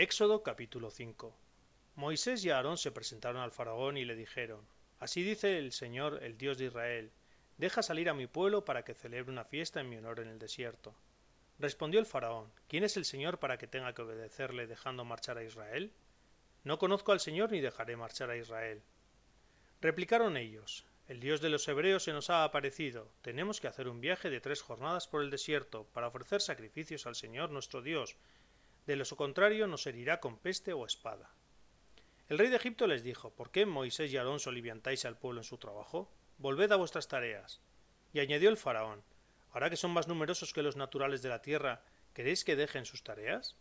Éxodo capítulo 5 Moisés y Aarón se presentaron al faraón y le dijeron Así dice el Señor, el Dios de Israel, deja salir a mi pueblo para que celebre una fiesta en mi honor en el desierto. Respondió el faraón ¿Quién es el Señor para que tenga que obedecerle dejando marchar a Israel? No conozco al Señor ni dejaré marchar a Israel. Replicaron ellos El Dios de los hebreos se nos ha aparecido. Tenemos que hacer un viaje de tres jornadas por el desierto para ofrecer sacrificios al Señor nuestro Dios de lo contrario nos herirá con peste o espada. El rey de Egipto les dijo ¿Por qué Moisés y Aarón soliviantáis al pueblo en su trabajo? Volved a vuestras tareas. Y añadió el faraón Ahora que son más numerosos que los naturales de la tierra, ¿queréis que dejen sus tareas?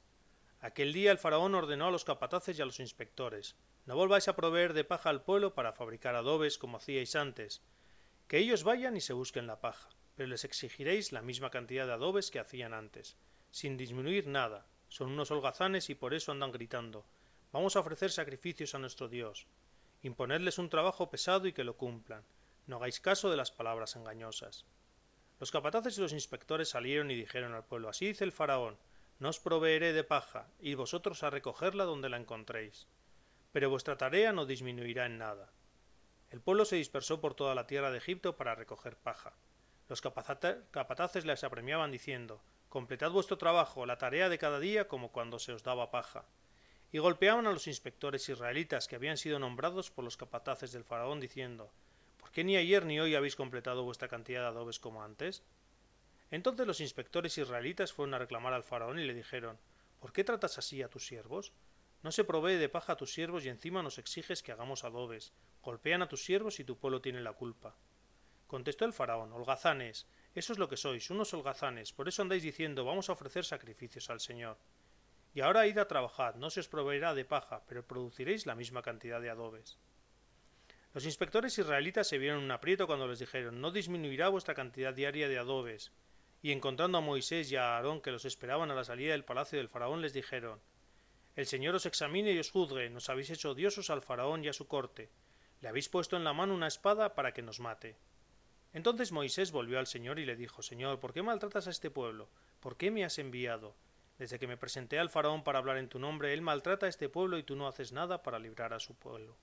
Aquel día el faraón ordenó a los capataces y a los inspectores No volváis a proveer de paja al pueblo para fabricar adobes como hacíais antes, que ellos vayan y se busquen la paja, pero les exigiréis la misma cantidad de adobes que hacían antes, sin disminuir nada, son unos holgazanes y por eso andan gritando Vamos a ofrecer sacrificios a nuestro Dios. Imponedles un trabajo pesado y que lo cumplan. No hagáis caso de las palabras engañosas. Los capataces y los inspectores salieron y dijeron al pueblo Así dice el faraón No os proveeré de paja, y vosotros a recogerla donde la encontréis. Pero vuestra tarea no disminuirá en nada. El pueblo se dispersó por toda la tierra de Egipto para recoger paja. Los capataces les apremiaban diciendo Completad vuestro trabajo, la tarea de cada día como cuando se os daba paja. Y golpeaban a los inspectores israelitas que habían sido nombrados por los capataces del faraón diciendo ¿Por qué ni ayer ni hoy habéis completado vuestra cantidad de adobes como antes? Entonces los inspectores israelitas fueron a reclamar al faraón y le dijeron ¿Por qué tratas así a tus siervos? No se provee de paja a tus siervos y encima nos exiges que hagamos adobes. Golpean a tus siervos y tu pueblo tiene la culpa. Contestó el faraón Holgazanes, eso es lo que sois, unos holgazanes, por eso andáis diciendo vamos a ofrecer sacrificios al Señor. Y ahora id a trabajar, no se os proveerá de paja, pero produciréis la misma cantidad de adobes. Los inspectores israelitas se vieron un aprieto cuando les dijeron no disminuirá vuestra cantidad diaria de adobes. Y encontrando a Moisés y a Aarón que los esperaban a la salida del palacio del faraón les dijeron El Señor os examine y os juzgue, nos habéis hecho odiosos al faraón y a su corte. Le habéis puesto en la mano una espada para que nos mate. Entonces Moisés volvió al Señor y le dijo Señor, ¿por qué maltratas a este pueblo? ¿Por qué me has enviado? Desde que me presenté al faraón para hablar en tu nombre, él maltrata a este pueblo y tú no haces nada para librar a su pueblo.